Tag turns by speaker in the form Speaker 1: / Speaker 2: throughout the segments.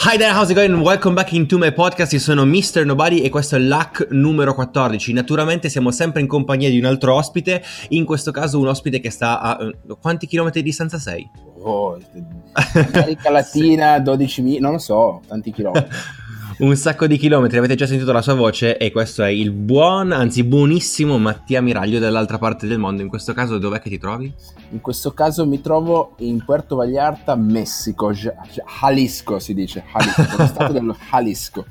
Speaker 1: Hi there, how's it going? Welcome back into my podcast. Io sono Mr. Nobody e questo è l'hack numero 14. Naturalmente siamo sempre in compagnia di un altro ospite, in questo caso un ospite che sta a uh, quanti chilometri di distanza sei?
Speaker 2: Oh, America Latina, 12.000, non lo so, tanti chilometri.
Speaker 1: un sacco di chilometri, avete già sentito la sua voce e questo è il buon, anzi buonissimo Mattia Miraglio dall'altra parte del mondo. In questo caso dov'è che ti trovi?
Speaker 2: In questo caso mi trovo in Puerto Vallarta, Messico, Jalisco si dice, Jalisco, stato dello Jalisco.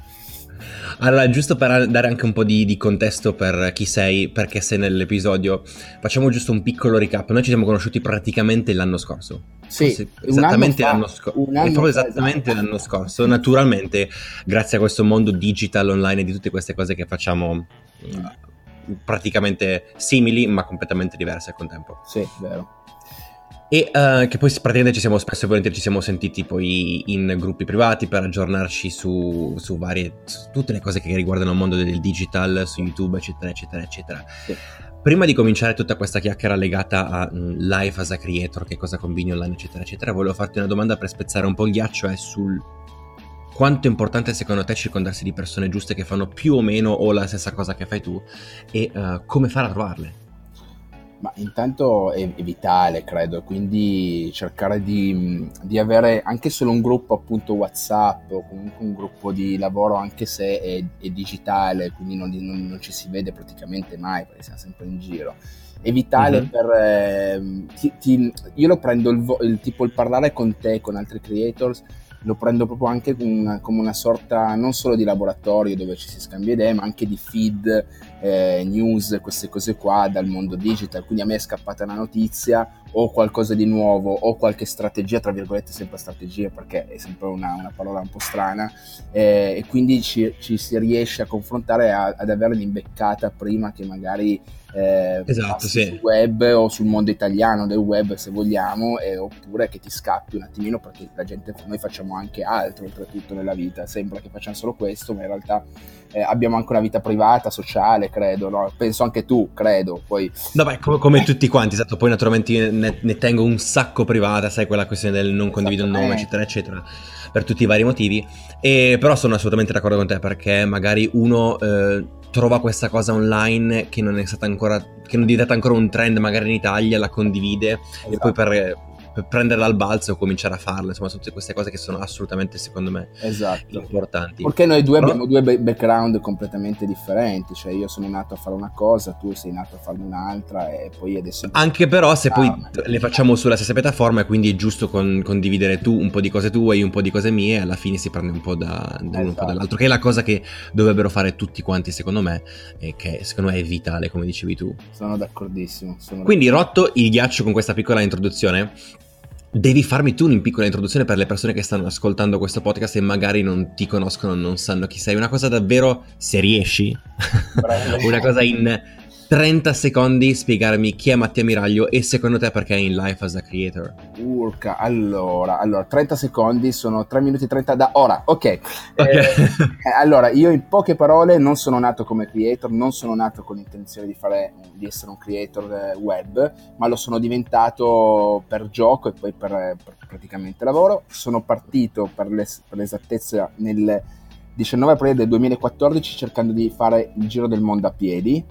Speaker 1: Allora, giusto per dare anche un po' di, di, contesto per chi sei, perché sei nell'episodio, facciamo giusto un piccolo recap. Noi ci siamo conosciuti praticamente l'anno scorso.
Speaker 2: Sì,
Speaker 1: Forse esattamente l'anno scorso. proprio esattamente esatto. l'anno scorso. Naturalmente, grazie a questo mondo digital online e di tutte queste cose che facciamo mm, praticamente simili, ma completamente diverse al contempo.
Speaker 2: Sì, vero.
Speaker 1: E uh, che poi praticamente ci siamo spesso e volentieri ci siamo sentiti poi in gruppi privati per aggiornarci su, su varie, su tutte le cose che riguardano il mondo del digital, su YouTube, eccetera, eccetera, eccetera. Sì. Prima di cominciare tutta questa chiacchiera legata a um, life as a creator, che cosa combini online, eccetera, eccetera, volevo farti una domanda per spezzare un po' il ghiaccio, è sul quanto è importante secondo te circondarsi di persone giuste che fanno più o meno o la stessa cosa che fai tu e uh, come fare a trovarle?
Speaker 2: Ma intanto è, è, vitale, credo, quindi cercare di, di, avere anche solo un gruppo appunto WhatsApp o comunque un gruppo di lavoro anche se è, è digitale, quindi non, non, non, ci si vede praticamente mai perché siamo sempre in giro. È vitale mm-hmm. per... Eh, ti, ti, io lo prendo il, il, tipo il parlare con te, con altri creators, lo prendo proprio anche una, come una sorta non solo di laboratorio dove ci si scambia idee, ma anche di feed, eh, news, queste cose qua dal mondo digital. Quindi a me è scappata una notizia o qualcosa di nuovo o qualche strategia, tra virgolette sempre strategia perché è sempre una, una parola un po' strana, eh, e quindi ci, ci, si riesce a confrontare a, ad avere l'imbeccata prima che magari eh,
Speaker 1: esatto, sì.
Speaker 2: sul web o sul mondo italiano del web se vogliamo eh, oppure che ti scappi un attimino perché la gente noi facciamo anche altro oltretutto nella vita sembra che facciamo solo questo ma in realtà eh, abbiamo anche una vita privata sociale credo no? penso anche tu credo poi
Speaker 1: no beh come, come tutti quanti esatto poi naturalmente ne, ne, tengo un sacco privata sai quella questione del non condivido il nome eccetera eccetera per tutti i vari motivi e però sono assolutamente d'accordo con te perché magari uno eh, trova questa cosa online che non è stata ancora che non è diventata ancora un trend magari in Italia, la condivide esatto. e poi per per prenderla al balzo e cominciare a farla. Insomma, sono tutte queste cose che sono assolutamente, secondo me,
Speaker 2: esatto.
Speaker 1: importanti.
Speaker 2: Perché noi due Però... abbiamo due background completamente differenti. Cioè, io sono nato a fare una cosa, tu sei nato a farne un'altra, e poi adesso.
Speaker 1: Anche però, se ah, poi le facciamo sulla stessa piattaforma, quindi è giusto con, condividere tu un po' di cose tue, io un po' di cose mie, e alla fine si prende un po' da, da esatto. uno un po' dall'altro. Che è la cosa che dovrebbero fare tutti quanti, secondo me, e che secondo me è vitale, come dicevi tu.
Speaker 2: Sono d'accordissimo. Sono
Speaker 1: quindi, rotto il ghiaccio con questa piccola introduzione devi farmi tu una piccola introduzione per le persone che stanno ascoltando questo podcast e magari non ti conoscono, non sanno chi sei. Una cosa davvero, se riesci, una cosa in 30 secondi spiegarmi chi è Mattia Miraglio e secondo te perché è in life as a creator.
Speaker 2: Urca, allora, allora 30 secondi sono 3 minuti e 30 da ora, ok.
Speaker 1: okay.
Speaker 2: Eh, allora, io in poche parole non sono nato come creator, non sono nato con l'intenzione di, fare, di essere un creator eh, web, ma lo sono diventato per gioco e poi per, per praticamente lavoro. Sono partito per, l'es- per l'esattezza nel 19 aprile del 2014 cercando di fare il giro del mondo a piedi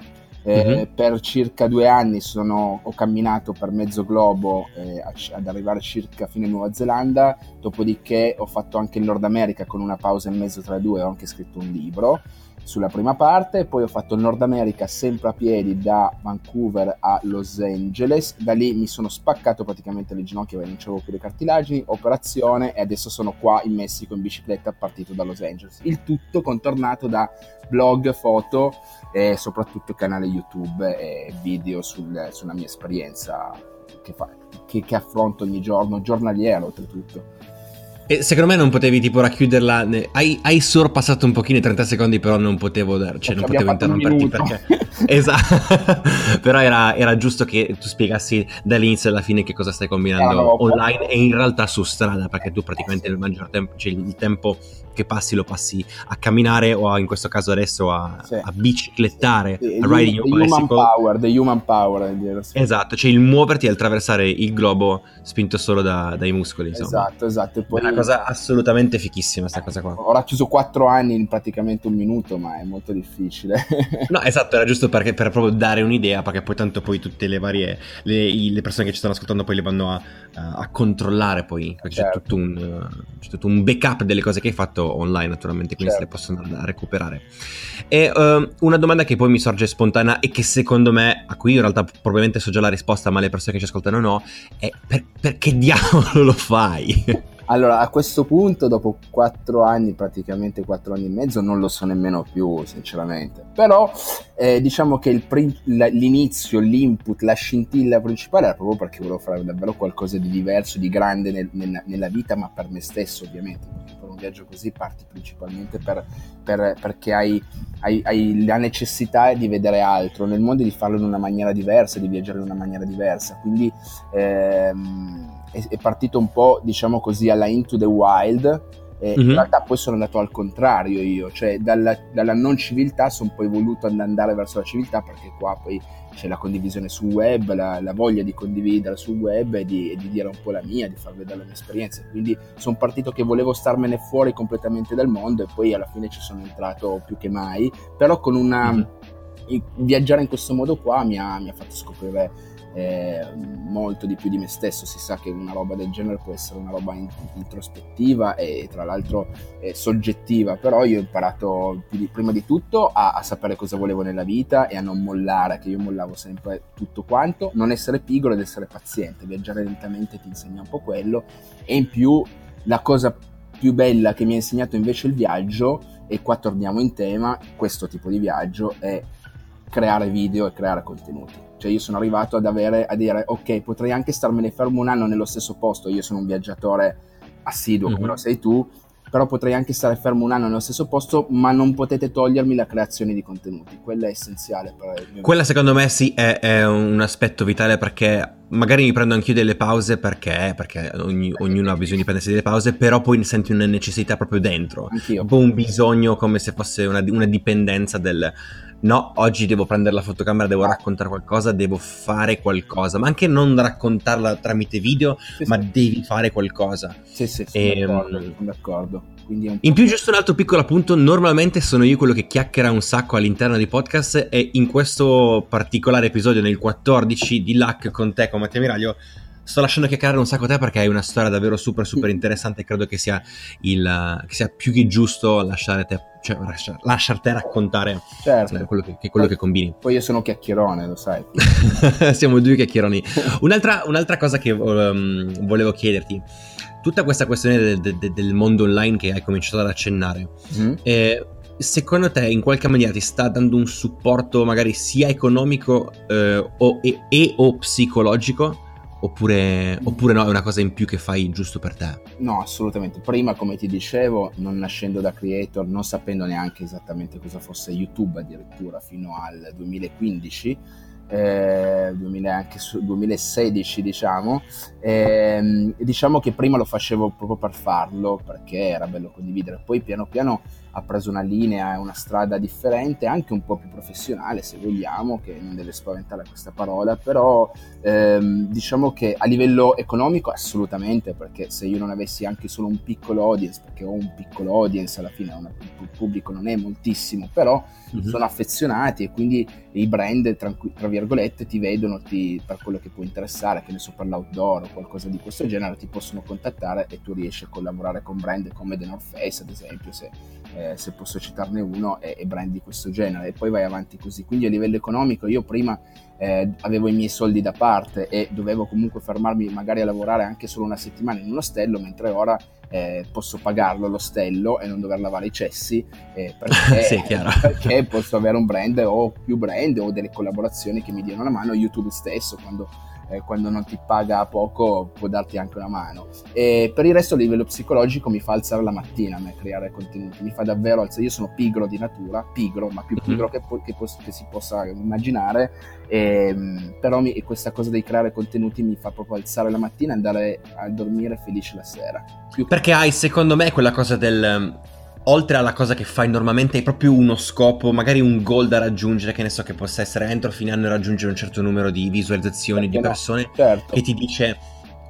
Speaker 2: mm-hmm. Per circa due anni sono, ho camminato per mezzo globo eh, ad arrivare circa fino in Nuova Zelanda, dopodiché ho fatto anche il Nord America con una pausa in mezzo tra due, ho anche scritto un libro sulla prima parte, poi ho fatto il Nord America sempre a piedi da Vancouver a Los Angeles, da lì mi sono spaccato praticamente le ginocchia perché non c'avevo più le cartilagini, operazione e adesso sono qua in Messico in bicicletta partito da Los Angeles. Il tutto contornato da blog, foto e soprattutto canale YouTube e video sul, sulla mia esperienza che, fa, che, che affronto ogni giorno, giornaliero oltretutto.
Speaker 1: E secondo me non potevi tipo racchiuderla. Ne... Hai, hai, sorpassato un pochino i 30 secondi, però non potevo, dar... cioè, non potevo interromperti perché. esatto. però era, era, giusto che tu spiegassi dall'inizio alla fine che cosa stai combinando no, no, online e in realtà su strada, perché tu praticamente il maggior tempo, cioè il tempo che passi lo passi a camminare o a, in questo caso adesso a, sì. a biciclettare,
Speaker 2: sì, a riding the, human power, the human power.
Speaker 1: Esatto, cioè il muoverti e attraversare il globo spinto solo da, dai muscoli. Insomma.
Speaker 2: Esatto, esatto. E
Speaker 1: poi... Cosa assolutamente fichissima questa cosa qua.
Speaker 2: Ho racchiuso quattro anni in praticamente un minuto, ma è molto difficile.
Speaker 1: no, esatto, era giusto perché, per proprio dare un'idea, perché poi tanto poi tutte le varie, le, le persone che ci stanno ascoltando poi le vanno a, a controllare poi, perché certo. c'è, tutto un, c'è tutto un backup delle cose che hai fatto online naturalmente, quindi certo. se le possono recuperare. E uh, una domanda che poi mi sorge spontanea e che secondo me, a cui in realtà probabilmente so già la risposta, ma le persone che ci ascoltano no, è per, perché diavolo lo fai?
Speaker 2: Allora, a questo punto, dopo quattro anni, praticamente quattro anni e mezzo, non lo so nemmeno più, sinceramente. Però, eh, diciamo che prim- l'inizio, l'input, la scintilla principale era proprio perché volevo fare davvero qualcosa di diverso, di grande nel, nel, nella vita, ma per me stesso, ovviamente. Perché per un viaggio così parti principalmente per, per, perché hai, hai, hai, la necessità di vedere altro nel mondo e di farlo in una maniera diversa, di viaggiare in una maniera diversa. Quindi. Ehm, è, partito un po', diciamo così, alla Into the Wild. E mm-hmm. In realtà poi sono andato al contrario io, cioè dalla, dalla non civiltà sono poi voluto andare verso la civiltà perché qua poi c'è la condivisione sul web, la, la voglia di condividere sul web e di, e di, dire un po' la mia, di far vedere le mie esperienze. Quindi sono partito che volevo starmene fuori completamente dal mondo e poi alla fine ci sono entrato più che mai, però con una... Mm-hmm. Viaggiare in questo modo qua mi ha, mi ha fatto scoprire eh, molto di più di me stesso. Si sa che una roba del genere può essere una roba introspettiva e tra l'altro eh, soggettiva, però io ho imparato di, prima di tutto a, a, sapere cosa volevo nella vita e a non mollare, che io mollavo sempre tutto quanto, non essere pigro ed essere paziente, viaggiare lentamente ti insegna un po' quello e in più la cosa più bella che mi ha insegnato invece il viaggio, e qua torniamo in tema, questo tipo di viaggio è creare video e creare contenuti cioè io sono arrivato ad avere, a dire, ok, potrei anche starmene fermo un anno nello stesso posto, io sono un viaggiatore assiduo mm-hmm. come lo sei tu, però potrei anche stare fermo un anno nello stesso posto, ma non potete togliermi la creazione di contenuti, quella è essenziale per il
Speaker 1: Quella secondo me sì è, è, un aspetto vitale perché magari mi prendo anch'io delle pause perché, perché ogni, ognuno ha bisogno di prendersi delle pause, però poi senti una necessità proprio dentro,
Speaker 2: Anch'io.
Speaker 1: un po' un bisogno come se fosse una, una dipendenza del no, oggi devo prendere la fotocamera, devo raccontare qualcosa, devo fare qualcosa, ma anche non raccontarla tramite video, sì, ma sì. devi fare qualcosa.
Speaker 2: Sì, sì, sono e, d'accordo. Sono d'accordo.
Speaker 1: In più, giusto un altro piccolo appunto, normalmente sono io quello che chiacchiera un sacco all'interno dei podcast e in questo particolare episodio, nel 14 di Luck con te, con Matteo Miraglio, sto lasciando chiacchierare un sacco te perché hai una storia davvero super super interessante e credo che sia, il, che sia più che giusto lasciare te, cioè, lasciar te raccontare certo. quello, che, che, quello poi, che combini.
Speaker 2: Poi io sono chiacchierone, lo sai.
Speaker 1: Siamo due chiacchieroni. Un'altra, un'altra cosa che um, volevo chiederti tutta questa questione del, del, del, mondo online che hai cominciato ad accennare, mm. eh, secondo te in qualche maniera ti sta dando un supporto magari sia economico eh, o, e, e, o psicologico? Oppure, oppure, no, è una cosa in più che fai giusto per te?
Speaker 2: No, assolutamente. Prima, come ti dicevo, non nascendo da creator, non sapendo neanche esattamente cosa fosse YouTube addirittura fino al 2015, eh, 2000, anche su, 2016 diciamo eh, diciamo che prima lo facevo proprio per farlo perché era bello condividere poi piano piano ha preso una linea e una strada differente, anche un po' più professionale se vogliamo, che non deve spaventare questa parola, però ehm, diciamo che a livello economico assolutamente, perché se io non avessi anche solo un piccolo audience, perché ho un piccolo audience alla fine, una, il pubblico non è moltissimo, però mm-hmm. sono affezionati e quindi i brand, tra, tra virgolette, ti vedono ti, per quello che può interessare, che ne so, per l'outdoor o qualcosa di questo genere, ti possono contattare e tu riesci a collaborare con brand come The North Face, ad esempio, se eh, se posso citarne uno, e, e, brand di questo genere, e poi vai avanti così. Quindi a livello economico io prima eh, avevo i miei soldi da parte e dovevo comunque fermarmi magari a lavorare anche solo una settimana in un ostello, mentre ora eh, posso pagarlo l'ostello e non dover lavare i cessi eh, perché,
Speaker 1: sì,
Speaker 2: perché, posso avere un brand o più brand o delle collaborazioni che mi diano una mano, YouTube stesso quando eh, quando non ti paga poco può darti anche una mano. E per il resto a livello psicologico mi fa alzare la mattina a me creare contenuti, mi fa davvero alzare, io sono pigro di natura, pigro, ma più mhm. pigro che, che, che si possa immaginare, e, ehm, però mi, questa cosa di creare contenuti mi fa proprio alzare la mattina e andare a dormire felice la sera.
Speaker 1: Più Perché hai secondo me quella cosa del oltre alla cosa che fai normalmente, hai proprio uno scopo, magari un goal da raggiungere, che ne so che possa essere entro fine anno raggiungere un certo numero di visualizzazioni Perché di persone,
Speaker 2: no? certo.
Speaker 1: che ti dice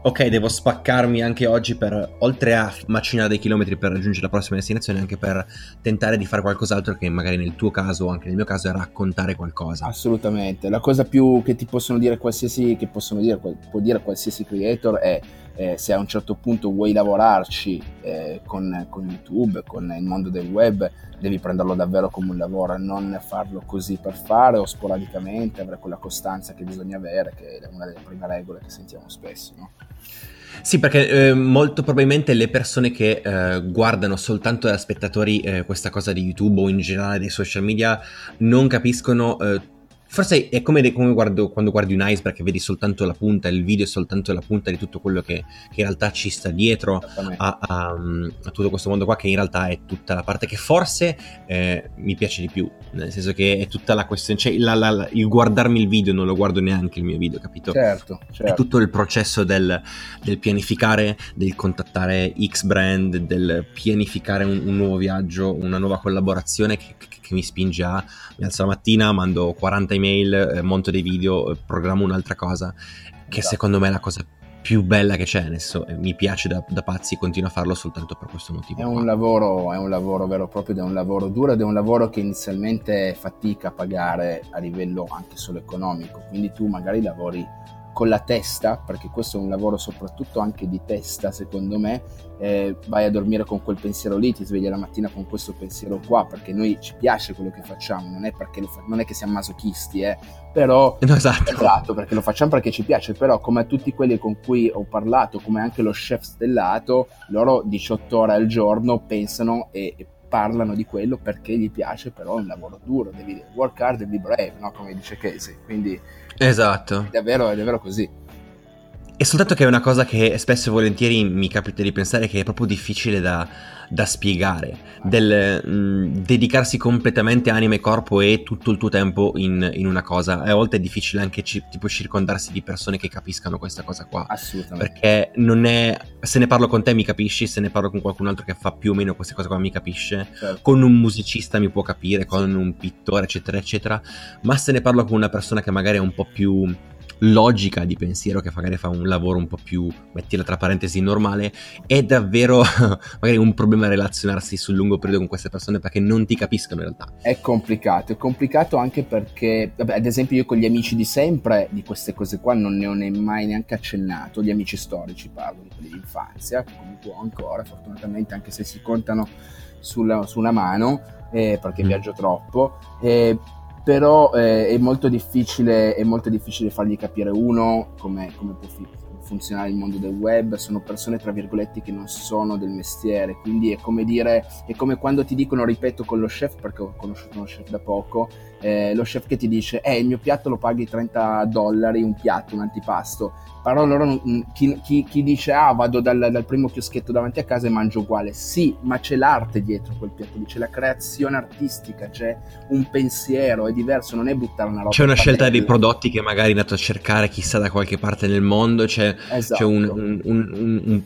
Speaker 1: ok, devo spaccarmi anche oggi per, oltre a macinare dei chilometri per raggiungere la prossima destinazione, anche per tentare di fare qualcos'altro che magari nel tuo caso o anche nel mio caso è raccontare qualcosa.
Speaker 2: Assolutamente, la cosa più che ti possono dire qualsiasi, che possono dire, può dire qualsiasi creator è eh, se a un certo punto vuoi lavorarci eh, con, con, YouTube, con il mondo del web, devi prenderlo davvero come un lavoro e non farlo così per fare o sporadicamente, avere quella costanza che bisogna avere, che è una delle prime regole che sentiamo spesso. No?
Speaker 1: Sì, perché eh, molto probabilmente le persone che eh, guardano soltanto da spettatori eh, questa cosa di YouTube o in generale dei social media non capiscono eh, Forse è come, come guardo, quando guardi un iceberg che vedi soltanto la punta, il video è soltanto la punta di tutto quello che, che in realtà ci sta dietro a, a, a, tutto questo mondo qua, che in realtà è tutta la parte che forse eh, mi piace di più, nel senso che è tutta la questione, cioè la, la, la, il guardarmi il video, non lo guardo neanche il mio video, capito?
Speaker 2: Certo, certo.
Speaker 1: È tutto il processo del, del pianificare, del contattare X brand, del pianificare un, un nuovo viaggio, una nuova collaborazione che, che, che mi spinge a, mi alzo la mattina, mando 40 email, eh, monto dei video, eh, programmo un'altra cosa, che esatto. secondo me è la cosa più bella che c'è, adesso mi piace da, da, pazzi, continuo a farlo soltanto per questo motivo.
Speaker 2: È un, lavoro, è un lavoro vero e proprio, ed è un lavoro duro ed è un lavoro che inizialmente fatica a pagare a livello anche solo economico, quindi tu magari lavori con la testa, perché questo è un lavoro soprattutto anche di testa secondo me, eh, vai a dormire con quel pensiero lì, ti svegli la mattina con questo pensiero qua, perché noi ci piace quello che facciamo, non è, fa- non è che siamo masochisti, eh, però...
Speaker 1: esatto.
Speaker 2: esatto, perché lo facciamo perché ci piace, però come tutti quelli con cui ho parlato, come anche lo chef stellato, loro 18 ore al giorno pensano e, e parlano di quello perché gli piace, però è un lavoro duro, devi work hard e be brave, no? come dice Casey, quindi
Speaker 1: Esatto.
Speaker 2: È davvero, è davvero così.
Speaker 1: È soltanto che è una cosa che spesso e volentieri mi capita di pensare che è proprio difficile da, da spiegare, del mh, mm, dedicarsi completamente anima e corpo e tutto il tuo tempo in, in una cosa. A volte è difficile anche ci, tipo circondarsi di persone che capiscano questa cosa qua.
Speaker 2: Assolutamente.
Speaker 1: Perché non è... Se ne parlo con te mi capisci, se ne parlo con qualcun altro che fa più o meno queste cose qua mi capisce, certo. con un musicista mi può capire, con un pittore eccetera eccetera, ma se ne parlo con una persona che magari è un po' più logica di pensiero che magari fa un lavoro un po' più, mettila tra parentesi, normale, è davvero magari un problema relazionarsi sul lungo periodo con queste persone perché non ti capiscono in realtà.
Speaker 2: È complicato, è complicato anche perché, vabbè, ad esempio io con gli amici di sempre di queste cose qua non ne ho mai neanche accennato, gli amici storici parlo, di quelli di infanzia, che comunque ho ancora, fortunatamente anche se si contano sulla, su una mano, eh, perché mm. viaggio troppo. Eh, però eh, è, molto è, molto difficile, fargli capire uno come, come può funzionare il mondo del web, sono persone tra virgolette che non sono del mestiere, quindi è come dire, è come quando ti dicono, ripeto con lo chef, perché ho conosciuto uno chef da poco, eh, lo chef che ti dice, eh il mio piatto lo paghi 30 dollari, un piatto, un antipasto, però loro chi, chi, chi, dice ah vado dal, dal, primo chioschetto davanti a casa e mangio uguale. Sì ma c'è l'arte dietro quel piatto c'è la creazione artistica c'è un pensiero è diverso non è buttare una roba
Speaker 1: c'è una scelta dei prodotti che magari è andato a cercare chissà da qualche parte nel mondo c'è, esatto. c'è un, un, un, un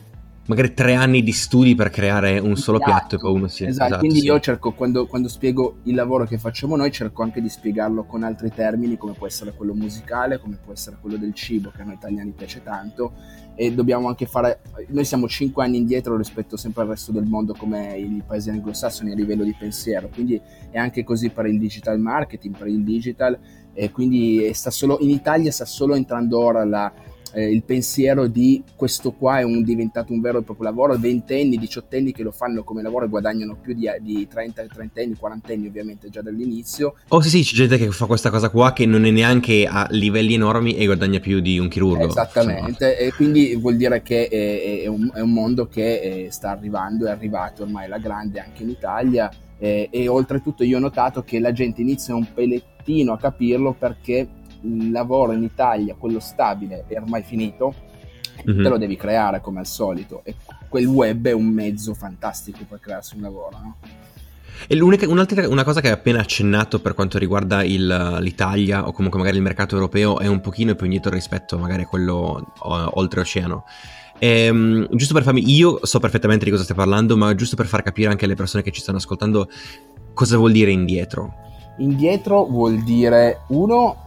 Speaker 1: magari tre anni di studi per creare un solo esatto, piatto e poi uno si...
Speaker 2: Esatto, esatto quindi sì. io cerco, quando, quando, spiego il lavoro che facciamo noi, cerco anche di spiegarlo con altri termini, come può essere quello musicale, come può essere quello del cibo, che a noi italiani piace tanto, e dobbiamo anche fare... Noi siamo cinque anni indietro rispetto sempre al resto del mondo come i paesi anglosassoni a livello di pensiero, quindi è anche così per il digital marketing, per il digital, e quindi sta solo, in Italia sta solo entrando ora la eh, il pensiero di questo qua è un, diventato un vero e proprio lavoro, ventenni, diciottenni che lo fanno come lavoro e guadagnano più di, di 30, 30 anni, 40 anni ovviamente già dall'inizio.
Speaker 1: Oh sì sì, c'è gente che fa questa cosa qua che non è neanche a livelli enormi e guadagna più di un chirurgo.
Speaker 2: Esattamente, insomma. e quindi vuol dire che è, è, un, è un, mondo che eh, sta arrivando, è arrivato ormai alla grande anche in Italia. Eh, e oltretutto io ho notato che la gente inizia un pelettino a capirlo perché il lavoro in Italia, quello stabile, è ormai finito, mm-hmm. te lo devi creare come al solito e quel web è un mezzo fantastico per crearsi un lavoro. No?
Speaker 1: E un'altra, una cosa che hai appena accennato per quanto riguarda il, l'Italia o comunque magari il mercato europeo è un pochino più indietro rispetto magari a quello oltreoceano Ehm, giusto per farmi, io so perfettamente di cosa stai parlando, ma giusto per far capire anche alle persone che ci stanno ascoltando cosa vuol dire indietro.
Speaker 2: Indietro vuol dire, uno,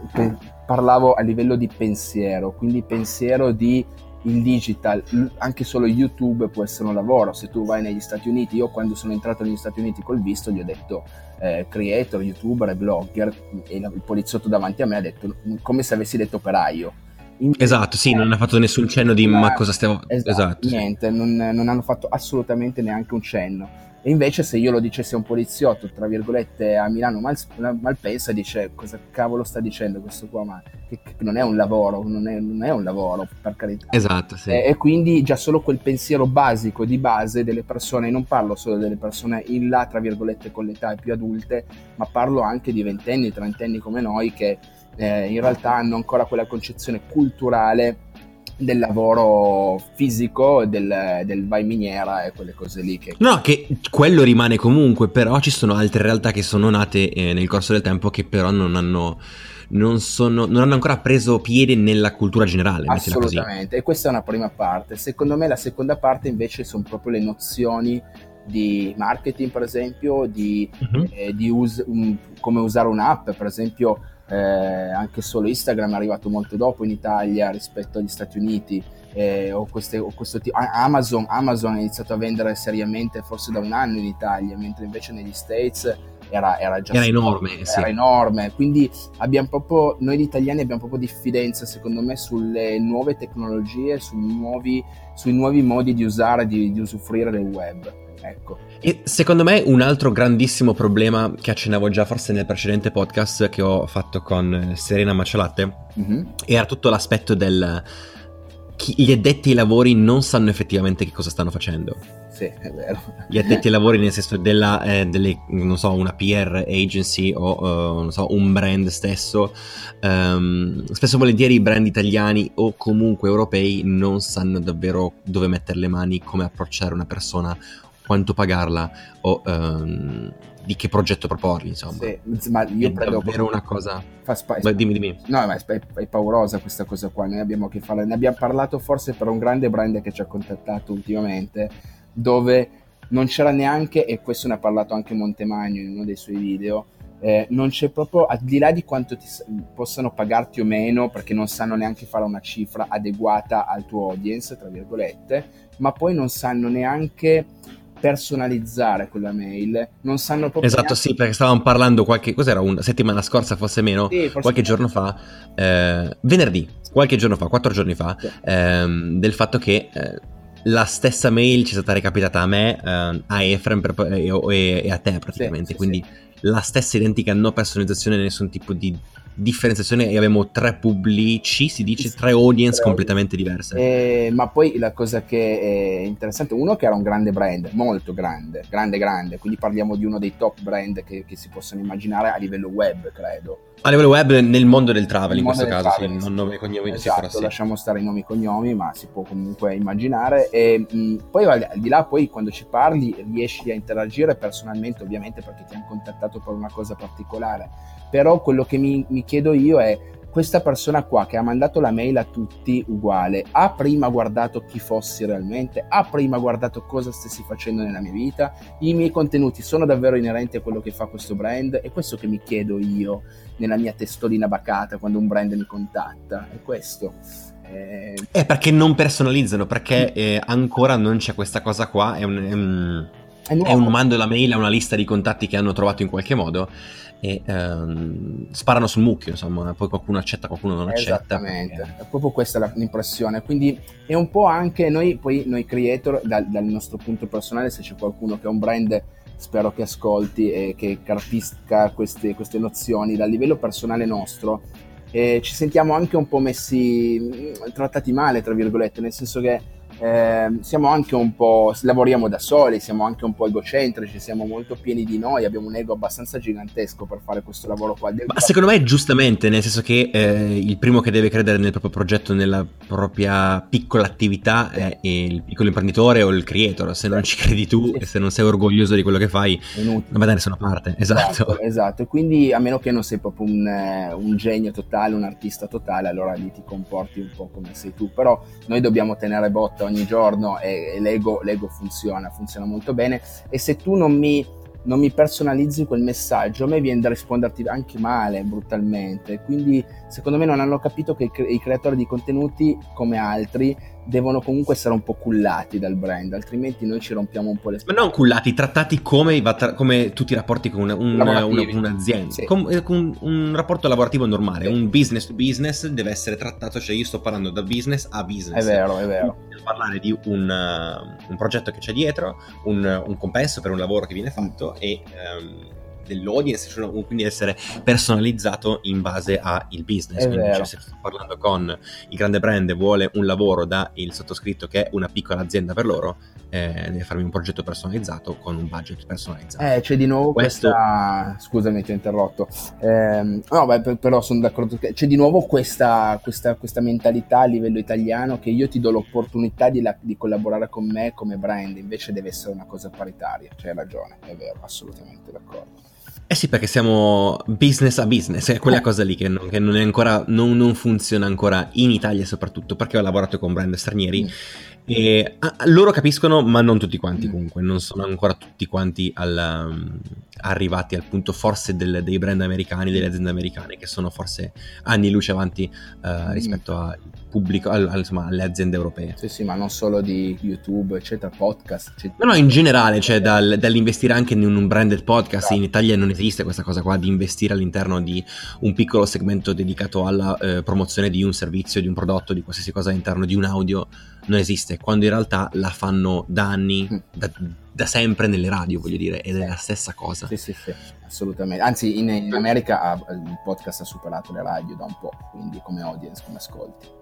Speaker 2: parlavo a livello di pensiero, quindi pensiero di il digital, anche solo YouTube può essere un lavoro. Se tu vai negli Stati Uniti, io quando sono entrato negli Stati Uniti col visto gli ho detto eh, creator, youtuber e blogger e il poliziotto davanti a me ha detto come se avessi detto operaio.
Speaker 1: Invece, esatto, sì, non ha fatto nessun cenno di ma, ma cosa stiamo...
Speaker 2: Esatto, esatto niente, non, non hanno fatto assolutamente neanche un cenno e invece se io lo dicessi a un poliziotto, tra virgolette, a Milano mal, Malpensa, dice cosa cavolo sta dicendo questo qua, ma che, che non è un lavoro, non è, non è, un lavoro, per carità.
Speaker 1: Esatto, sì.
Speaker 2: E, e, quindi già solo quel pensiero basico di base delle persone, non parlo solo delle persone in là, tra virgolette, con le età più adulte, ma parlo anche di ventenni, trentenni come noi che eh, in realtà hanno ancora quella concezione culturale del lavoro fisico, del, del vai miniera e quelle cose lì. Che...
Speaker 1: No, che quello rimane comunque, però ci sono altre realtà che sono nate eh, nel corso del tempo che però non hanno, non, sono, non hanno ancora preso piede nella cultura generale.
Speaker 2: Assolutamente, e questa è una prima parte. Secondo me la seconda parte invece sono proprio le nozioni di marketing, per esempio, di, uh-huh. eh, di us- um, come usare un'app, per esempio eh, anche solo Instagram è arrivato molto dopo in Italia rispetto agli Stati Uniti. Eh, o, queste, o questo tipo, Amazon, Amazon ha iniziato a vendere seriamente forse da un anno in Italia, mentre invece negli States era, era già
Speaker 1: era enorme,
Speaker 2: era
Speaker 1: sì.
Speaker 2: enorme. Quindi abbiamo proprio, noi italiani abbiamo proprio diffidenza, secondo me, sulle nuove tecnologie, sui nuovi, sui nuovi modi di usare, di, di usufruire del web. Ecco.
Speaker 1: E secondo me un altro grandissimo problema che accennavo già forse nel precedente podcast che ho fatto con Serena Macialatte mm-hmm. era tutto l'aspetto del gli addetti ai lavori non sanno effettivamente che cosa stanno facendo.
Speaker 2: Sì, è vero.
Speaker 1: Gli addetti ai lavori nel senso della, eh, delle, non so, una PR agency o uh, non so, un brand stesso. Um, spesso e volentieri i brand italiani o comunque europei non sanno davvero dove mettere le mani, come approcciare una persona quanto pagarla o um, di che progetto proporgli, insomma.
Speaker 2: Sì, ma io
Speaker 1: è
Speaker 2: credo
Speaker 1: davvero una cosa...
Speaker 2: Fa spa-
Speaker 1: Beh, dimmi, dimmi.
Speaker 2: No, ma è, è, paurosa questa cosa qua, noi abbiamo che fare... Ne abbiamo parlato forse per un grande brand che ci ha contattato ultimamente, dove non c'era neanche, e questo ne ha parlato anche Montemagno in uno dei suoi video, eh, non c'è proprio, al di là di quanto ti, possano pagarti o meno, perché non sanno neanche fare una cifra adeguata al tuo audience, tra virgolette, ma poi non sanno neanche personalizzare quella mail, non sanno proprio...
Speaker 1: Esatto, neanche... sì, perché stavamo parlando qualche... cos'era? Una settimana scorsa, forse meno, sì, forse qualche giorno fa, eh, venerdì, qualche giorno fa, quattro giorni fa, sì. ehm, del fatto che... Eh, la stessa mail ci è stata recapitata a me, eh, a Efrem per, e, e, a te praticamente, sì, quindi la stessa identica no personalizzazione, nessun tipo di differenziazione e abbiamo tre pubblici, si dice, tre audience tre completamente diverse.
Speaker 2: Eh, ma poi la cosa che è interessante, uno che era un grande brand, molto grande, grande grande, quindi parliamo di uno dei top brand che, che si possono immaginare a livello web, credo.
Speaker 1: A livello web nel mondo del travel in questo caso, travel, sì, non nome e cognomi.
Speaker 2: Esatto, sì, lasciamo stare i nomi e cognomi, ma si può comunque immaginare. E mh, poi al di là, poi quando ci parli riesci a interagire personalmente, ovviamente perché ti hanno contattato per una cosa particolare però quello che mi, mi chiedo io è questa persona qua che ha mandato la mail a tutti uguale, ha prima guardato chi fossi realmente, ha prima guardato cosa stessi facendo nella mia vita, i miei contenuti sono davvero inerenti a quello che fa questo brand? È questo che mi chiedo io nella mia testolina bacata quando un brand mi contatta, è questo.
Speaker 1: Eh... È perché non personalizzano, perché eh, ancora non c'è questa cosa qua, è un, è un, è un mando la mail a una lista di contatti che hanno trovato in qualche modo e ehm, sparano sul mucchio, insomma, poi qualcuno accetta, qualcuno non accetta.
Speaker 2: Esattamente, è proprio questa l'impressione, quindi è un po' anche noi, poi noi creator, dal, dal nostro punto personale, se c'è qualcuno che ha un brand spero che ascolti e che capisca queste, queste nozioni dal livello personale nostro. E ci sentiamo anche un po' messi, mm, trattati male, tra virgolette, nel senso che eh, siamo anche un po', lavoriamo da soli, siamo anche un po' egocentrici, siamo molto pieni di noi, abbiamo un ego abbastanza gigantesco per fare questo lavoro qua.
Speaker 1: Ma secondo me giustamente, nel senso che eh, il primo che deve credere nel proprio progetto, nella propria piccola attività è il piccolo imprenditore o il creator, se non ci credi tu e se non sei orgoglioso di quello che fai, non va da nessuna parte. Esatto.
Speaker 2: Esatto, esatto. quindi a meno che non sei proprio un, eh, un genio totale, un artista totale, allora lì ti comporti un po' come sei tu, però noi dobbiamo tenere botta giornata, ogni giorno e, e l'ego, l'ego funziona, funziona molto bene e se tu non mi non mi personalizzi quel messaggio, a me viene da risponderti anche male, brutalmente. Quindi, secondo me, non hanno capito che i creatori di contenuti, come altri, devono comunque essere un po' cullati dal brand, altrimenti noi ci rompiamo un po' le
Speaker 1: spalle. Ma non cullati, trattati come, come tutti i rapporti con un, una, un'azienda, sì. con, eh, con un rapporto lavorativo normale, sì. un business to business deve essere trattato, cioè io sto parlando da business a business.
Speaker 2: È vero, è vero.
Speaker 1: Devo parlare di un, un progetto che c'è dietro, un, un, compenso per un lavoro che viene fatto e... Um, dell'audience, cioè, quindi essere personalizzato in base al business. È quindi cioè, se sto parlando con il grande brand e vuole un lavoro da il sottoscritto che è una piccola azienda per loro, eh, deve farmi un progetto personalizzato con un budget personalizzato.
Speaker 2: Eh, c'è di nuovo Questo... questa... Scusami, ti ho interrotto. Eh, no, beh, però sono d'accordo. C'è di nuovo questa, questa, questa, mentalità a livello italiano che io ti do l'opportunità di, la, di collaborare con me come brand, invece deve essere una cosa paritaria. C'hai ragione, è vero, assolutamente d'accordo.
Speaker 1: Eh sì, perché siamo business a business, è quella eh. cosa lì che non, che non, ancora, non, non funziona ancora in Italia soprattutto, perché ho lavorato con brand stranieri mm. e ah, loro capiscono, ma non tutti quanti mm. comunque, non sono ancora tutti quanti al, um, arrivati al punto forse del, dei brand americani, delle aziende americane, che sono forse anni luce avanti uh, rispetto a pubblico, al, al, insomma, alle aziende europee.
Speaker 2: Sì, sì, ma non solo di YouTube, eccetera, podcast.
Speaker 1: Eccetera. No, no, in generale, cioè dal, dall'investire anche in un branded podcast, esatto. in Italia non esiste questa cosa qua di investire all'interno di un piccolo segmento dedicato alla eh, promozione di un servizio, di un prodotto, di qualsiasi cosa all'interno di un audio, non esiste, quando in realtà la fanno da anni, mm. da, da sempre nelle radio, voglio dire, ed è la stessa cosa.
Speaker 2: Sì, sì, sì, assolutamente. Anzi, in, in America il podcast ha superato le radio da un po', quindi come audience, come ascolti.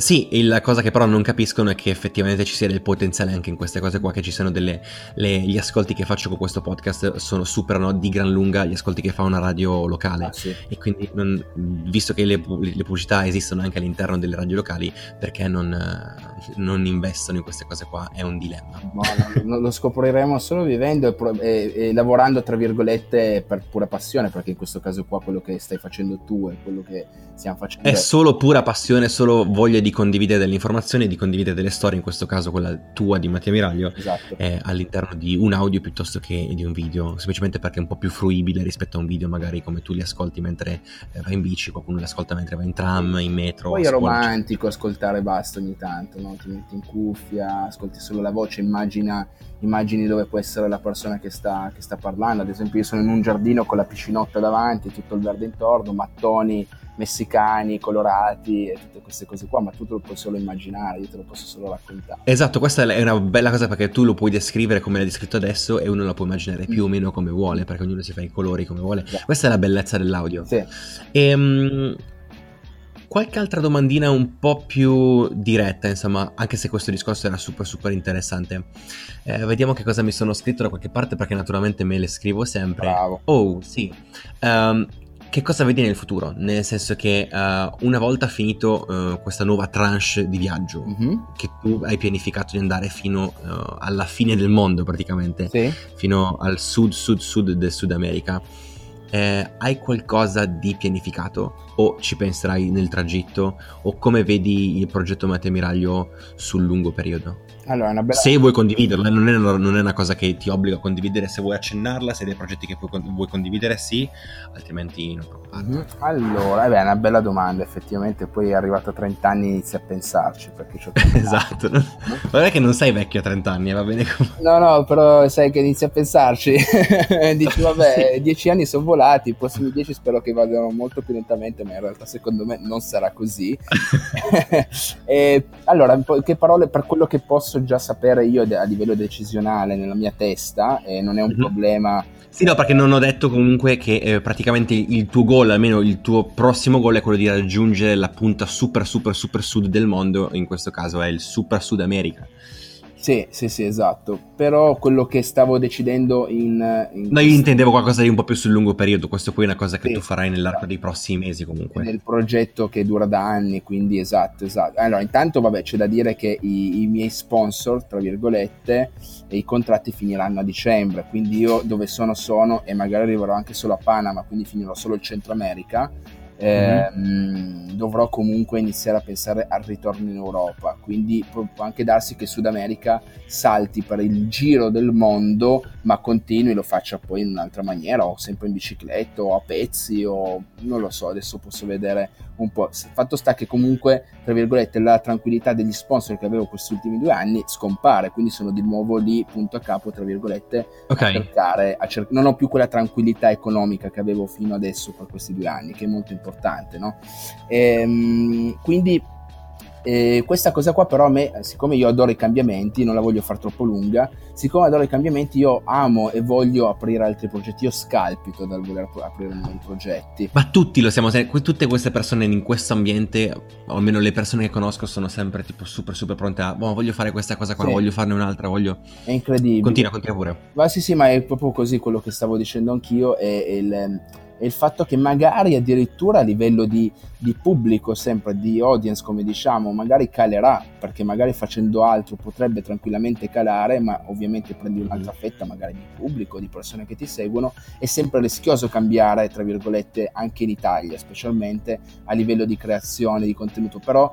Speaker 1: sì, la cosa che però non capiscono è che effettivamente ci sia del potenziale anche in queste cose qua, che ci siano delle... Le, gli ascolti che faccio con questo podcast sono, superano di gran lunga gli ascolti che fa una radio locale. Ah, sì. E quindi, non, visto che le, le, pubblicità esistono anche all'interno delle radio locali, perché non, non investono in queste cose qua? È un dilemma.
Speaker 2: No, lo scopriremo solo vivendo e, e, e, lavorando, tra virgolette, per pura passione, perché in questo caso qua quello che stai facendo tu è quello che stiamo facendo.
Speaker 1: È solo pura passione, solo voglia di condividere delle informazioni, di condividere delle storie, in questo caso quella tua di Mattia Miraglio, esatto. eh, all'interno di un audio piuttosto che di un video, semplicemente perché è un po' più fruibile rispetto a un video magari come tu li ascolti mentre eh, vai in bici, qualcuno li ascolta mentre va in tram, in metro.
Speaker 2: Poi è romantico ascoltare basta ogni tanto, no? ti metti in cuffia, ascolti solo la voce, immagina, immagini dove può essere la persona che sta, che sta parlando, ad esempio io sono in un giardino con la piscinotta davanti, tutto il verde intorno, mattoni messicani, colorati e tutte queste cose qua, ma tu te lo puoi solo immaginare, io te lo posso solo raccontare.
Speaker 1: Esatto, questa è una bella cosa perché tu lo puoi descrivere come l'hai descritto adesso e uno lo può immaginare più o mm. meno come vuole, perché ognuno si fa i colori come vuole. Yeah. Questa è la bellezza dell'audio.
Speaker 2: Sì.
Speaker 1: E, um, qualche altra domandina un po' più diretta, insomma, anche se questo discorso era super super interessante. Eh, vediamo che cosa mi sono scritto da qualche parte perché naturalmente me le scrivo sempre.
Speaker 2: Bravo.
Speaker 1: Oh, sì. Um, che cosa vedi nel futuro? Nel senso che uh, una volta finito uh, questa nuova tranche di viaggio, mm-hmm. che tu hai pianificato di andare fino uh, alla fine del mondo praticamente,
Speaker 2: sì.
Speaker 1: fino al sud, sud, sud del Sud America, eh, hai qualcosa di pianificato o ci penserai nel tragitto o come vedi il progetto Mate Miraglio sul lungo periodo?
Speaker 2: Allora, bella...
Speaker 1: Se vuoi condividerla, non è, una, non è, una, cosa che ti obbliga a condividere, se vuoi accennarla, se hai dei progetti che puoi, vuoi condividere, sì, altrimenti non preoccuparti.
Speaker 2: Mm-hmm. Allora, eh beh, è una bella domanda, effettivamente, poi arrivato a 30 anni inizi a pensarci, perché c'ho
Speaker 1: Esatto, non... guarda che non sei vecchio a 30 anni, va bene come...
Speaker 2: No, no, però sai che inizi a pensarci, dici vabbè, sì. 10 anni sono volati, i prossimi 10 spero che vadano molto più lentamente, ma in realtà secondo me non sarà così. e, allora, che parole per quello che posso già sapere io a livello decisionale nella mia testa e non è un mm-hmm. problema.
Speaker 1: Sì, no, perché non ho detto comunque che eh, praticamente il tuo goal, almeno il tuo prossimo goal è quello di raggiungere la punta super super super sud del mondo, in questo caso è il super Sud America.
Speaker 2: Sì, sì, sì, esatto. Però quello che stavo decidendo in...
Speaker 1: in no, io intendevo qualcosa di un po' più sul lungo periodo, questo poi è una cosa che sì, tu farai nell'arco dei prossimi mesi comunque.
Speaker 2: Nel progetto che dura da anni, quindi esatto, esatto. Allora, intanto, vabbè, c'è da dire che i, i miei sponsor, tra virgolette, e i contratti finiranno a dicembre, quindi io dove sono sono e magari arriverò anche solo a Panama, quindi finirò solo il Centro America eh, mm-hmm. dovrò comunque iniziare a pensare al ritorno in Europa, quindi può anche darsi che Sud America salti per il giro del mondo, ma continui lo faccia poi in un'altra maniera, o sempre in bicicletta, o a pezzi, o non lo so, adesso posso vedere un po'. Fatto sta che comunque, tra virgolette, la tranquillità degli sponsor che avevo questi ultimi due anni scompare, quindi sono di nuovo lì, punto a capo, tra virgolette, okay. a cercare, a cer- non ho più quella tranquillità economica che avevo fino adesso per questi due anni, che è molto importante, no? E, ehm, quindi e questa cosa qua però a me, siccome io adoro i cambiamenti, non la voglio fare troppo lunga, siccome adoro i cambiamenti io amo e voglio aprire altri progetti, io scalpito dal voler aprire nuovi progetti.
Speaker 1: Ma tutti lo siamo, tutte queste persone in questo ambiente, o almeno le persone che conosco, sono sempre tipo super super pronte a, oh, voglio fare questa cosa qua, sì. voglio farne un'altra, voglio...
Speaker 2: È incredibile.
Speaker 1: Continua, continua pure.
Speaker 2: Ma sì sì, ma è proprio così quello che stavo dicendo anch'io, è, è il e il fatto che magari addirittura a livello di, di, pubblico, sempre di audience come diciamo, magari calerà, perché magari facendo altro potrebbe tranquillamente calare, ma ovviamente prendi un'altra fetta magari di pubblico, di persone che ti seguono, è sempre rischioso cambiare, tra virgolette, anche in Italia, specialmente a livello di creazione di contenuto, però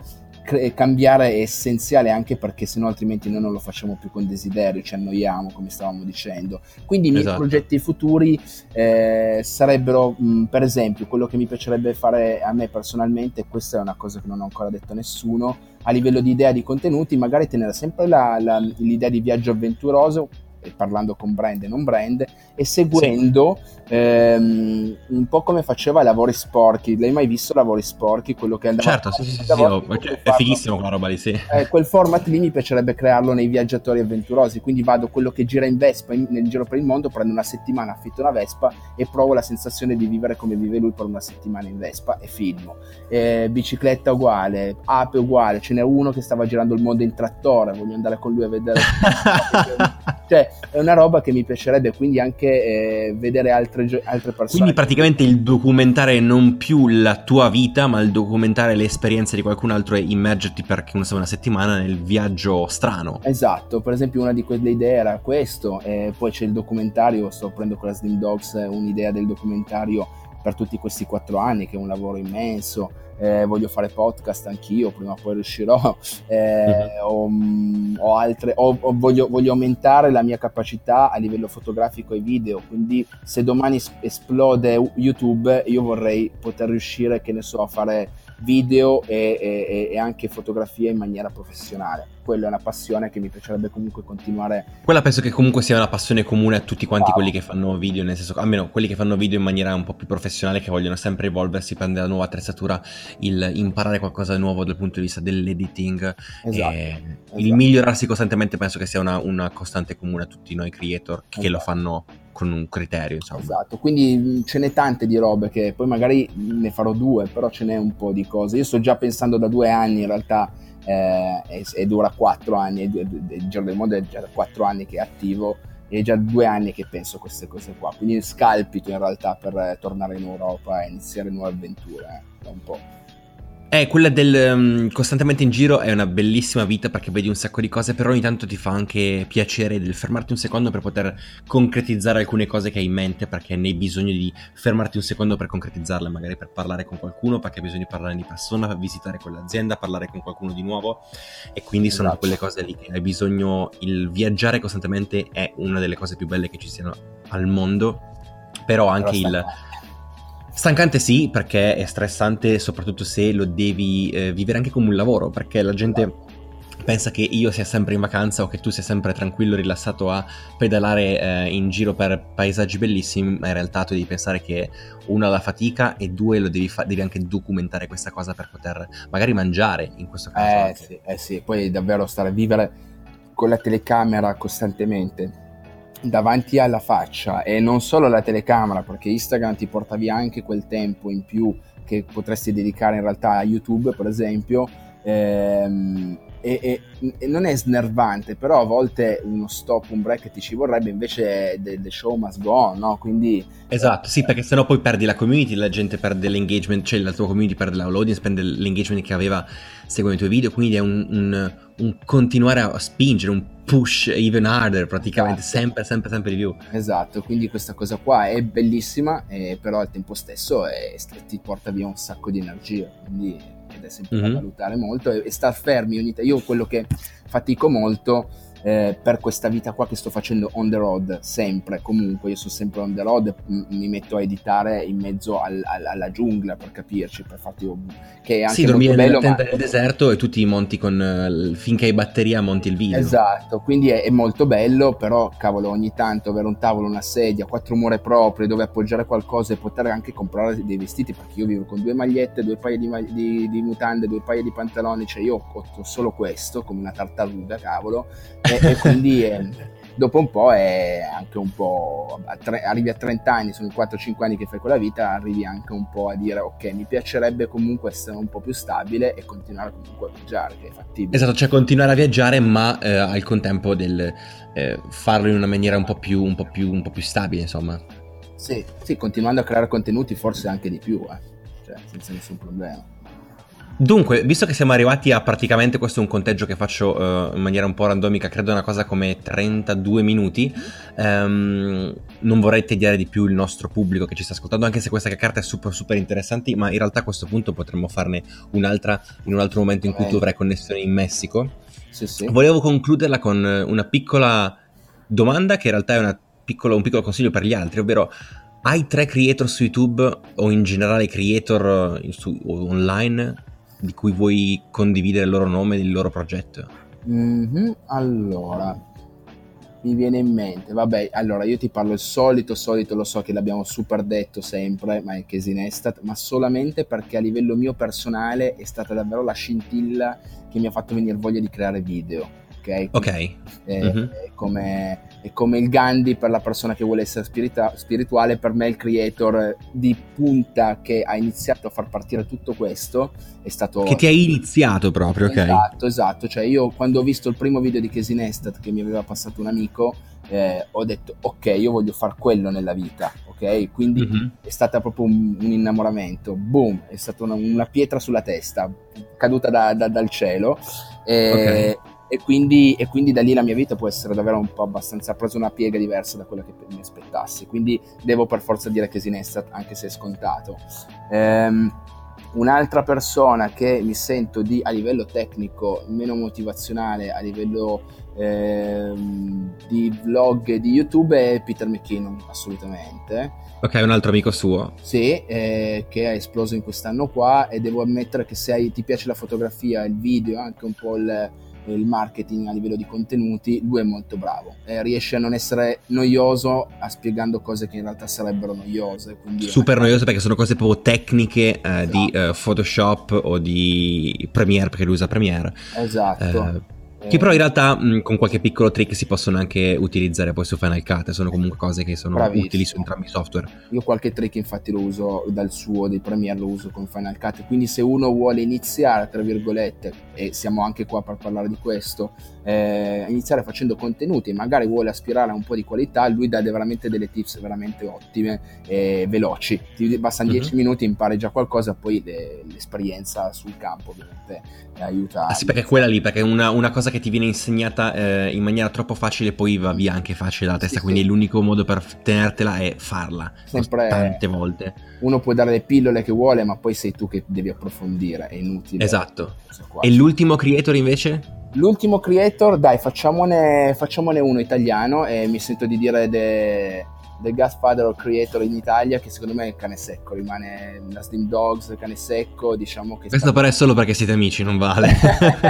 Speaker 2: cambiare è essenziale anche perché sennò altrimenti noi non lo facciamo più con desiderio, ci annoiamo come stavamo dicendo. Quindi i miei esatto. progetti futuri eh, sarebbero mh, per esempio quello che mi piacerebbe fare a me personalmente, questa è una cosa che non ho ancora detto a nessuno, a livello di idea di contenuti magari tenere sempre la, la, l'idea di viaggio avventuroso parlando con brand e non brand, e seguendo sì. ehm, un po' come faceva Lavori Sporchi. L'hai mai visto Lavori Sporchi? Quello che andava
Speaker 1: certo, sì, sì, sì, sì oh, è fighissimo quella roba lì, sì.
Speaker 2: Eh, quel format lì mi piacerebbe crearlo nei viaggiatori avventurosi, quindi vado quello che gira in Vespa in, nel giro per il mondo, prendo una settimana, affitto una Vespa e provo la sensazione di vivere come vive lui per una settimana in Vespa e filmo. Eh, bicicletta uguale, ape uguale, ce n'è uno che stava girando il mondo in trattore, voglio andare con lui a vedere... cioè, è una roba che mi piacerebbe quindi anche eh, vedere altre, altre, persone.
Speaker 1: Quindi praticamente il documentare non più la tua vita, ma il documentare le esperienze di qualcun altro e immergerti per una settimana nel viaggio strano.
Speaker 2: Esatto, per esempio una di quelle idee era questo, e poi c'è il documentario, sto prendendo con la Slim Dogs un'idea del documentario per tutti questi quattro anni, che è un lavoro immenso eh, voglio fare podcast anch'io, prima o poi riuscirò, eh, uh-huh. o, mm, o, altre, o, o voglio, voglio, aumentare la mia capacità a livello fotografico e video, quindi se domani esplode YouTube io vorrei poter riuscire, che ne so, a fare video e, e, e anche fotografia in maniera professionale quella è una passione che mi piacerebbe comunque continuare.
Speaker 1: Quella penso che comunque sia una passione comune a tutti quanti wow. quelli che fanno video, nel senso, almeno quelli che fanno video in maniera un po' più professionale, che vogliono sempre evolversi, prendere la nuova attrezzatura, il imparare qualcosa di nuovo dal punto di vista dell'editing. Esatto, esatto. Il migliorarsi costantemente penso che sia una, una costante comune a tutti noi creator che esatto. lo fanno con un criterio, insomma.
Speaker 2: Esatto, quindi ce n'è tante di robe che poi magari ne farò due, però ce n'è un po' di cose. Io sto già pensando da due anni in realtà eh, e, e, dura quattro anni, il Giro del Mondo è già da quattro anni che è attivo è già due anni che penso queste cose qua, quindi scalpito in realtà per tornare in Europa e iniziare nuove avventure, eh, un po'.
Speaker 1: Eh, quella del um, costantemente in giro è una bellissima vita perché vedi un sacco di cose, però ogni tanto ti fa anche piacere del fermarti un secondo per poter concretizzare alcune cose che hai in mente perché ne hai bisogno di fermarti un secondo per concretizzarle, magari per parlare con qualcuno, perché hai bisogno di parlare di persona, per visitare quell'azienda, parlare con qualcuno di nuovo. E quindi sono esatto. quelle cose lì che hai bisogno, il viaggiare costantemente è una delle cose più belle che ci siano al mondo, però anche però il Stancante sì, perché è stressante soprattutto se lo devi eh, vivere anche come un lavoro, perché la gente pensa che io sia sempre in vacanza o che tu sia sempre tranquillo, rilassato a pedalare eh, in giro per paesaggi bellissimi, ma in realtà tu devi pensare che uno ha la fatica e due lo devi, fa- devi anche documentare questa cosa per poter magari mangiare in questo caso.
Speaker 2: Eh sì, eh sì, poi davvero stare a vivere con la telecamera costantemente davanti alla faccia e non solo la telecamera perché Instagram ti porta via anche quel tempo in più che potresti dedicare in realtà a YouTube per esempio ehm, e, e, e, non è snervante però a volte uno stop, un break ti ci vorrebbe invece the, the show must go on no? quindi
Speaker 1: esatto sì perché sennò poi perdi la community la gente perde l'engagement cioè la tua community perde l'audience perde l'engagement che aveva seguendo i tuoi video quindi è un, un, un continuare a spingere un push even harder praticamente,
Speaker 2: Esatto.
Speaker 1: sempre, sempre, sempre di più.
Speaker 2: Esatto, quindi questa cosa qua è bellissima, eh, però al tempo stesso è- ti porta via un sacco di energia, quindi ed è sempre da
Speaker 1: Mhm.
Speaker 2: valutare molto e, e star fermi ogni t- Io quello che fatico molto eh, per questa vita qua che sto facendo on the road, sempre, comunque, io sono sempre on the road, m- mi metto a editare in mezzo al- al- alla giungla per capirci, per farti che è anche
Speaker 1: Sì,
Speaker 2: molto bello, ma
Speaker 1: tenda del deserto e tu ti monti con... eh, finché hai batteria monti il video.
Speaker 2: Esatto, quindi è, è molto bello, però cavolo, ogni tanto avere un tavolo, una sedia, quattro mura proprie dove appoggiare qualcosa e poter anche comprare dei vestiti, perché io vivo con due magliette, due paia di, mag- di- di mutande, due paia di pantaloni, cioè io ho ho solo questo, come una tartaruga, cavolo, e, e quindi eh, dopo un po' è anche un po', a tre- arrivi a 30 anni, sono 4-5 anni che fai quella vita, arrivi anche un po' a dire ok, mi piacerebbe comunque essere un po' più stabile e continuare comunque a viaggiare, che è fattibile.
Speaker 1: Esatto, cioè continuare a viaggiare ma eh, al contempo del eh, farlo in una maniera un po' più, un po' più, un po' più stabile, insomma.
Speaker 2: Sì, sì, continuando a creare contenuti forse anche di più, eh. cioè senza nessun problema.
Speaker 1: Dunque, visto che siamo arrivati a praticamente, questo è un conteggio che faccio eh, in maniera un po' randomica, credo una cosa come 32 minuti, ehm, non vorrei tediare di più il nostro pubblico che ci sta ascoltando, anche se questa carta è super super interessante, ma in realtà a questo punto potremmo farne un'altra in un altro momento in cui
Speaker 2: Ok.
Speaker 1: tu avrai connessione in Messico.
Speaker 2: Sì, sì.
Speaker 1: Volevo concluderla con eh, una piccola domanda che in realtà è una piccolo- un piccolo consiglio per gli altri, ovvero hai tre creator su YouTube o in generale creator eh, su- online di cui vuoi condividere il loro nome e il loro progetto?
Speaker 2: Mhm, Allora, mi viene in mente, vabbè, allora io ti parlo il solito, solito, lo so che l'abbiamo super detto sempre, ma è Casey Neistat, ma solamente perché a livello mio personale è stata davvero la scintilla che mi ha fatto venire voglia di creare video, ok?
Speaker 1: Ok,
Speaker 2: è,
Speaker 1: Mhm.
Speaker 2: è come, è come il Gandhi per la persona che vuole essere spirita- spirituale, per me il creator di punta che ha iniziato a far partire tutto questo è stato...
Speaker 1: che ti hai iniziato proprio, ok?
Speaker 2: Esatto, esatto, cioè io quando ho visto il primo video di Casey Neistat che mi aveva passato un amico, eh, ho detto ok, io voglio far quello nella vita, ok? Quindi
Speaker 1: Mhm.
Speaker 2: è stata proprio un, un innamoramento, boom, è stata una, una pietra sulla testa, caduta da- da- dal cielo. E, e quindi, e quindi da lì la mia vita può essere davvero un po' abbastanza, ha preso una piega diversa da quella che mi aspettassi. Quindi devo per forza dire che Sinestat, anche se è scontato. Ehm, un'altra persona che mi sento di a livello tecnico meno motivazionale, a livello ehm, di vlog e di YouTube è Peter McKinnon, assolutamente.
Speaker 1: Ok, un altro amico suo.
Speaker 2: Sì, eh, che è esploso in quest'anno qua e devo ammettere che se hai- ti piace la fotografia, il video, anche un po' il, il marketing a livello di contenuti, lui è molto bravo. Eh, riesce a non essere noioso a spiegando cose che in realtà sarebbero noiose.
Speaker 1: Super noioso perché sono cose proprio tecniche eh, di
Speaker 2: Esatto.
Speaker 1: eh, Photoshop o di Premiere perché lui usa Premiere.
Speaker 2: Esatto.
Speaker 1: Che però in realtà mh, con qualche piccolo trick si possono anche utilizzare poi su Final Cut, sono comunque cose che sono
Speaker 2: Bravissimo.
Speaker 1: utili su entrambi i software.
Speaker 2: Io qualche trick infatti lo uso dal suo, dei Premiere lo uso con Final Cut, quindi se uno vuole iniziare, tra virgolette, e siamo anche qua per parlare di questo, eh, iniziare facendo contenuti e magari vuole aspirare a un po' di qualità, lui dà veramente delle tips veramente ottime e veloci. Ti bastano
Speaker 1: Mhm.
Speaker 2: 10 minuti, impari già qualcosa, poi le- l'esperienza sul campo ovviamente eh, aiuta.
Speaker 1: Ah sì, perché quella lì, perché una, una cosa che ti viene insegnata eh, in maniera troppo facile poi va via anche facile dalla testa,
Speaker 2: Sì,
Speaker 1: quindi
Speaker 2: sì.
Speaker 1: l'unico modo per tenertela è farla
Speaker 2: Sempre-
Speaker 1: tante volte.
Speaker 2: Uno può dare le pillole che vuole, ma poi sei tu che devi approfondire, è inutile.
Speaker 1: Esatto. E l'ultimo creator invece?
Speaker 2: L'ultimo creator, dai, facciamone, facciamone uno italiano e mi sento di dire The, the Godfather of Creator in Italia, che secondo me è il cane secco, rimane la Steam Dogs, cane secco, diciamo che...
Speaker 1: Questo
Speaker 2: sta-
Speaker 1: però è solo perché siete amici, non vale.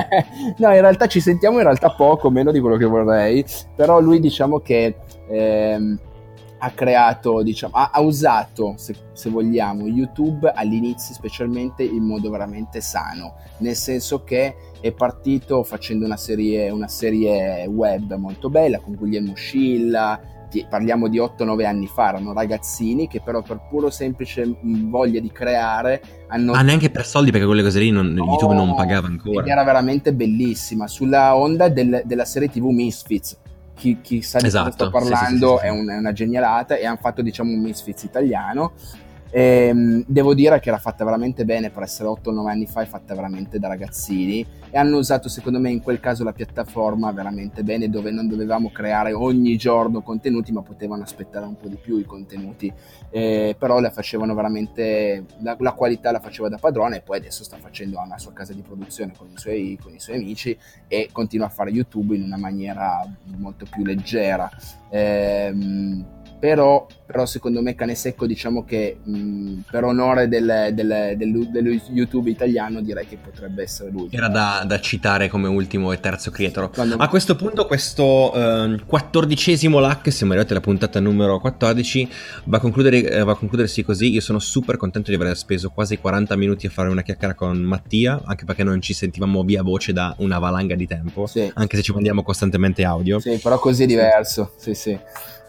Speaker 2: no, in realtà ci sentiamo in realtà poco, meno di quello che vorrei, però lui diciamo che ehm, ha creato, diciamo, ha, ha usato, se, se vogliamo, YouTube all'inizio specialmente in modo veramente sano, nel senso che è partito facendo una serie, una serie web molto bella con Guglielmo Scilla, parliamo di 8-9 anni fa, erano ragazzini che però per puro semplice voglia di creare hanno
Speaker 1: ah, neanche per soldi perché quelle cose lì non- YouTube non pagava ancora.
Speaker 2: era veramente bellissima sulla onda del- della serie tv Misfits chi, chi sa di
Speaker 1: Esatto,
Speaker 2: cosa sto parlando
Speaker 1: sì, sì, sì.
Speaker 2: È, un- è una genialata e hanno fatto diciamo un Misfits italiano E, ehm, devo dire che era fatta veramente bene per essere 8-9 anni fa, è fatta veramente da ragazzini e hanno usato secondo me in quel caso la piattaforma veramente bene dove non dovevamo creare ogni giorno contenuti ma potevano aspettare un po' di più i contenuti, eh, però la facevano veramente, la, la, qualità la faceva da padrone e poi adesso sta facendo una sua casa di produzione con i suoi, con i suoi amici e continua a fare YouTube in una maniera molto più leggera. Eh, però, però, secondo me Cane Secco diciamo che mh, per onore del, del, del, dello YouTube italiano direi che potrebbe essere lui
Speaker 1: era da, da citare come ultimo e terzo creator Quando... a questo punto questo eh, quattordicesimo LAC siamo arrivati alla puntata numero 14 va a, eh, va a concludersi così. Io sono super contento di aver speso quasi 40 minuti a fare una chiacchiera con Mattia anche perché non ci sentivamo via voce da una valanga di tempo sì. anche se ci mandiamo costantemente audio.
Speaker 2: Sì però così è diverso. Sì sì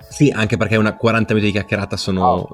Speaker 1: sì, anche perché una 40 minuti di chiacchierata sono oh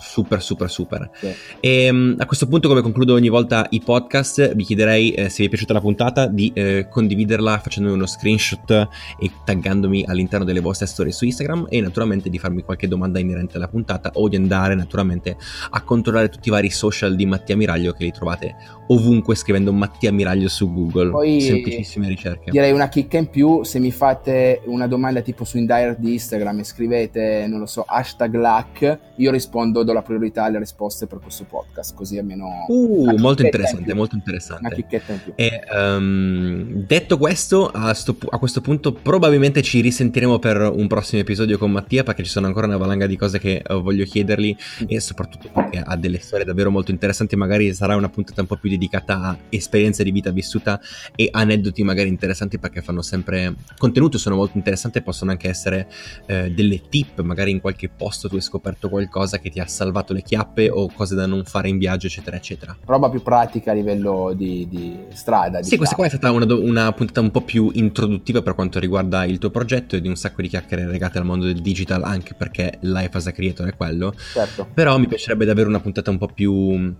Speaker 1: super super super. Sì. e ehm, a questo punto come concludo ogni volta i podcast vi chiederei eh, se vi è piaciuta la puntata di eh, condividerla facendomi uno screenshot e taggandomi all'interno delle vostre storie su Instagram e naturalmente di farmi qualche domanda inerente alla puntata o di andare naturalmente a controllare tutti i vari social di Mattia Miraglio che li trovate ovunque scrivendo Mattia Miraglio su Google. Poi, semplicissime ricerche.
Speaker 2: direi una chicca in più se mi fate una domanda tipo su Indirect di Instagram e scrivete non lo so hashtag LAC io rispondo do la priorità alle risposte per questo podcast, così almeno...
Speaker 1: Uh, molto interessante, in molto interessante. Una chicchetta in più. E, um, detto questo, a, sto, a, questo punto probabilmente ci risentiremo per un prossimo episodio con Mattia, perché ci sono ancora una valanga di cose che uh, voglio chiedergli mm. e soprattutto perché ha delle storie davvero molto interessanti, magari sarà una puntata un po' più dedicata a esperienze di vita vissuta e aneddoti magari interessanti perché fanno sempre contenuti, sono molto interessanti e possono anche essere uh, delle tip, magari in qualche posto tu hai scoperto qualcosa che ti ha salvato le chiappe o cose da non fare in viaggio, eccetera, eccetera.
Speaker 2: Roba più pratica a livello di, di strada.
Speaker 1: Sì, questa qua è stata una, una, puntata un po' più introduttiva per quanto riguarda il tuo progetto e di un sacco di chiacchiere legate al mondo del digital, anche perché Life as a Creator è quello. Certo. Però mi piacerebbe davvero una puntata un po' più uh,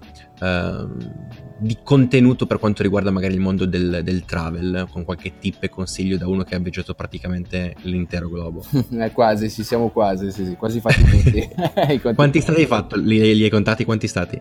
Speaker 1: di contenuto per quanto riguarda magari il mondo del, del, travel, con qualche tip e consiglio da uno che ha viaggiato praticamente l'intero globo.
Speaker 2: quasi, sì, siamo quasi, sì, sì, quasi fatti tutti.
Speaker 1: quanti stati fatto? Li, li, hai contati quanti stati?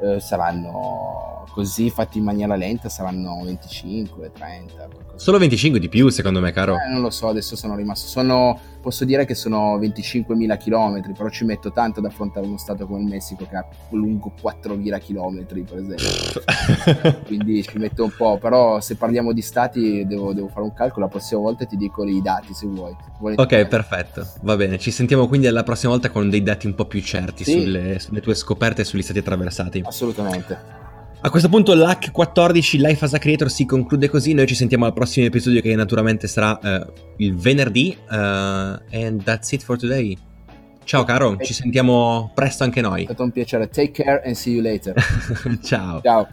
Speaker 2: Uh, saranno così fatti in maniera lenta, saranno 25, 30.
Speaker 1: Solo 25 di più, secondo me, caro.
Speaker 2: Eh, non lo so, adesso sono rimasto. Sono, posso dire che sono 25.000 km, però ci metto tanto ad affrontare uno stato come il Messico che ha lungo 4.000 km, per esempio. Quindi ci metto un po'. Però se parliamo di stati, devo, devo, fare un calcolo. La prossima volta ti dico i dati se vuoi.
Speaker 1: vuoi ok, perfetto. Va bene. Ci sentiamo quindi alla prossima volta con dei dati un po' più certi sì. sulle, sulle tue scoperte e sugli stati attraversati.
Speaker 2: Assolutamente.
Speaker 1: A questo punto l'hack 14 Life as a Creator si conclude così, noi ci sentiamo al prossimo episodio che naturalmente sarà uh, il venerdì uh, and that's it for today. Ciao caro, ci sentiamo presto anche noi.
Speaker 2: È stato un piacere, take care and see you later.
Speaker 1: Ciao.
Speaker 2: Ciao.